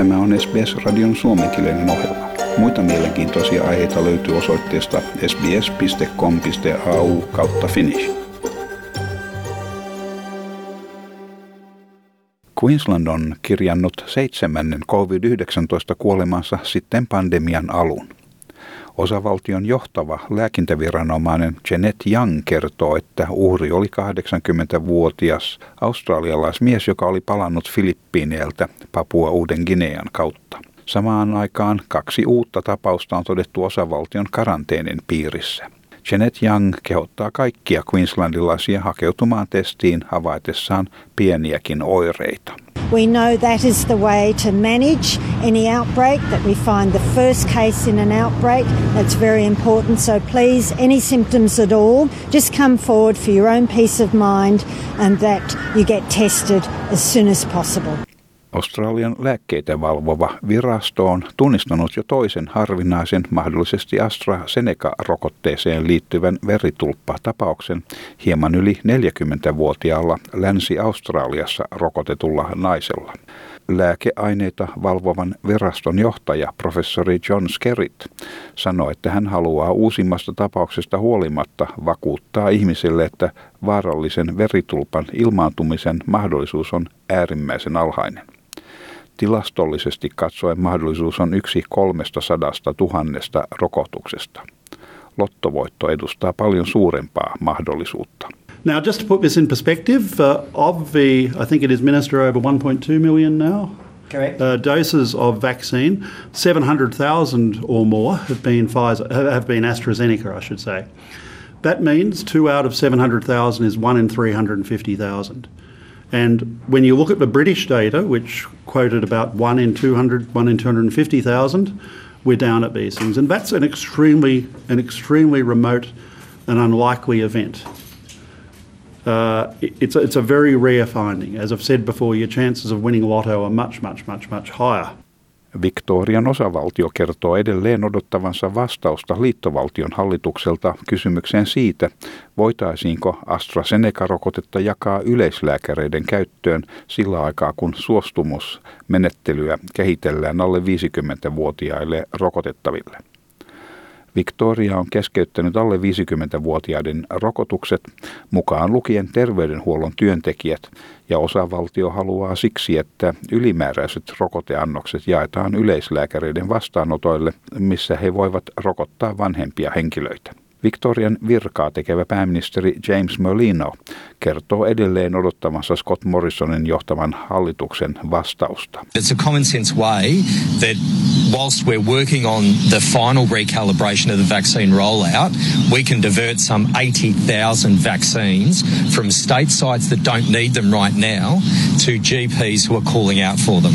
Tämä on SBS-radion suomenkielinen ohjelma. Muita mielenkiintoisia aiheita löytyy osoitteesta sbs.com.au kautta finnish. Queensland on kirjannut seitsemännen COVID-19 kuolemansa sitten pandemian alun. Osavaltion johtava lääkintäviranomainen Janet Young kertoo, että uhri oli 80-vuotias australialaismies, joka oli palannut Filippiineiltä Papua Uuden Ginean kautta. Samaan aikaan kaksi uutta tapausta on todettu osavaltion karanteenin piirissä. Janet Young kehottaa kaikkia queenslandilaisia hakeutumaan testiin havaitessaan pieniäkin oireita. We know that is the way to manage any outbreak, that we find the first case in an outbreak. That's very important. So please, any symptoms at all, just come forward for your own peace of mind and that you get tested as soon as possible. Australian lääkkeitä valvova virasto on tunnistanut jo toisen harvinaisen mahdollisesti AstraZeneca-rokotteeseen liittyvän veritulppatapauksen hieman yli 40-vuotiaalla Länsi-Australiassa rokotetulla naisella. Lääkeaineita valvovan viraston johtaja professori John Skerritt sanoi, että hän haluaa uusimmasta tapauksesta huolimatta vakuuttaa ihmisille, että vaarallisen veritulpan ilmaantumisen mahdollisuus on äärimmäisen alhainen. Tilastollisesti katsoen mahdollisuus on yksi kolmesta sadasta tuhannesta rokotuksesta. Lottovoitto edustaa paljon suurempaa mahdollisuutta. Now, just to put this in perspective, uh, of the, I think it is minister over 1.2 million now. Correct. Uh, doses of vaccine, 700,000 or more have been Pfizer, have been AstraZeneca, I should say. That means two out of 700,000 is one in 350,000. And when you look at the British data, which quoted about one in 200, one in 250,000, we're down at these things. And that's an extremely, an extremely remote and unlikely event. Uh, it's, a, it's a very rare finding. As I've said before, your chances of winning lotto are much, much, much, much higher. Victorian osavaltio kertoo edelleen odottavansa vastausta liittovaltion hallitukselta kysymykseen siitä, voitaisiinko AstraZeneca-rokotetta jakaa yleislääkäreiden käyttöön sillä aikaa, kun suostumusmenettelyä kehitellään alle 50-vuotiaille rokotettaville. Victoria on keskeyttänyt alle 50-vuotiaiden rokotukset, mukaan lukien terveydenhuollon työntekijät, ja osavaltio haluaa siksi, että ylimääräiset rokoteannokset jaetaan yleislääkäreiden vastaanotoille, missä he voivat rokottaa vanhempia henkilöitä. Victorian virkaa tekevä pääministeri James Merlino kertoo edelleen odottamansa Scott Morrisonin johtavan hallituksen vastausta. It's a common sense way that whilst we're working on the final recalibration of the vaccine rollout, we can divert some 80,000 vaccines from state sites that don't need them right now to GPs who are calling out for them.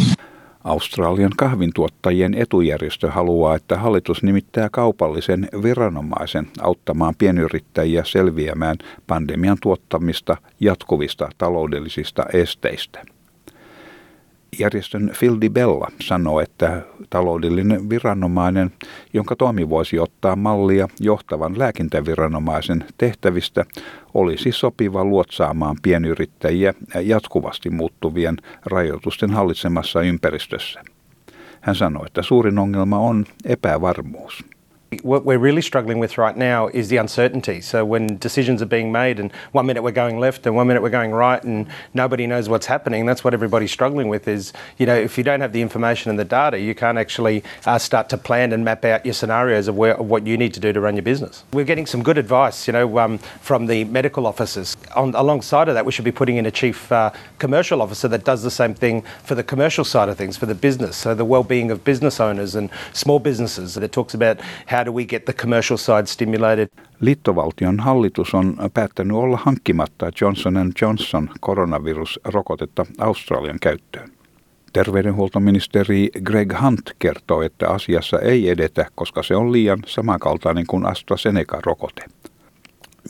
Australian kahvintuottajien etujärjestö haluaa, että hallitus nimittää kaupallisen viranomaisen auttamaan pienyrittäjiä selviämään pandemian tuottamista jatkuvista taloudellisista esteistä. Järjestön Phil Di Bella sanoo, että taloudellinen viranomainen, jonka toimi voisi ottaa mallia johtavan lääkintäviranomaisen tehtävistä, olisi sopiva luotsaamaan pienyrittäjiä jatkuvasti muuttuvien rajoitusten hallitsemassa ympäristössä. Hän sanoi, että suurin ongelma on epävarmuus. What we're really struggling with right now is the uncertainty. So when decisions are being made, and one minute we're going left, and one minute we're going right, and nobody knows what's happening, that's what everybody's struggling with. Is you know if you don't have the information and the data, you can't actually uh, start to plan and map out your scenarios of, where, of what you need to do to run your business. We're getting some good advice, you know, um, from the medical officers. On, alongside of that, we should be putting in a chief uh, commercial officer that does the same thing for the commercial side of things, for the business, so the well-being of business owners and small businesses. That talks about how do we get the commercial side stimulated. Liittovaltion hallitus on päättänyt olla hankkimatta Johnson Johnson koronavirusrokotetta Australian käyttöön. Terveydenhuoltoministeri Greg Hunt kertoo, että asiassa ei edetä, koska se on liian samankaltainen kuin AstraZeneca-rokote.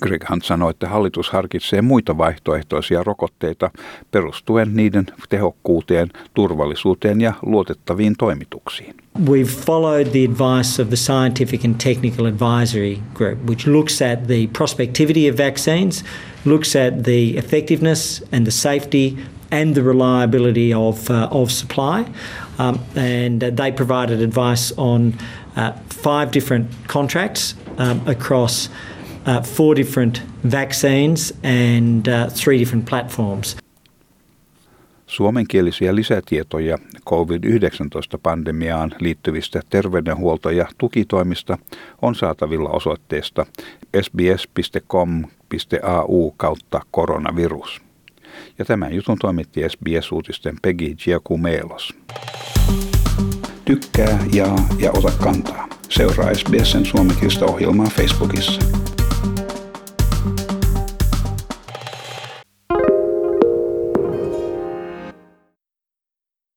Greg Hunt sanoi, että hallitus harkitsee muita vaihtoehtoisia rokotteita perustuen niiden tehokkuuteen, turvallisuuteen ja luotettaviin toimituksiin. We've followed the advice of the Scientific and Technical Advisory Group, which looks at the prospectivity of vaccines, looks at the effectiveness and the safety and the reliability of, uh, of supply. Um, and uh, they provided advice on uh, five different contracts um, across uh, four different vaccines and uh, three different platforms. Suomenkielisiä lisätietoja COVID-19-pandemiaan liittyvistä terveydenhuolto- ja tukitoimista on saatavilla osoitteesta sbs.com.au kautta koronavirus. Ja tämän jutun toimitti SBS-uutisten Peggy Giacumelos. Tykkää, jaa ja ota kantaa. Seuraa SBSn suomenkielistä ohjelmaa Facebookissa.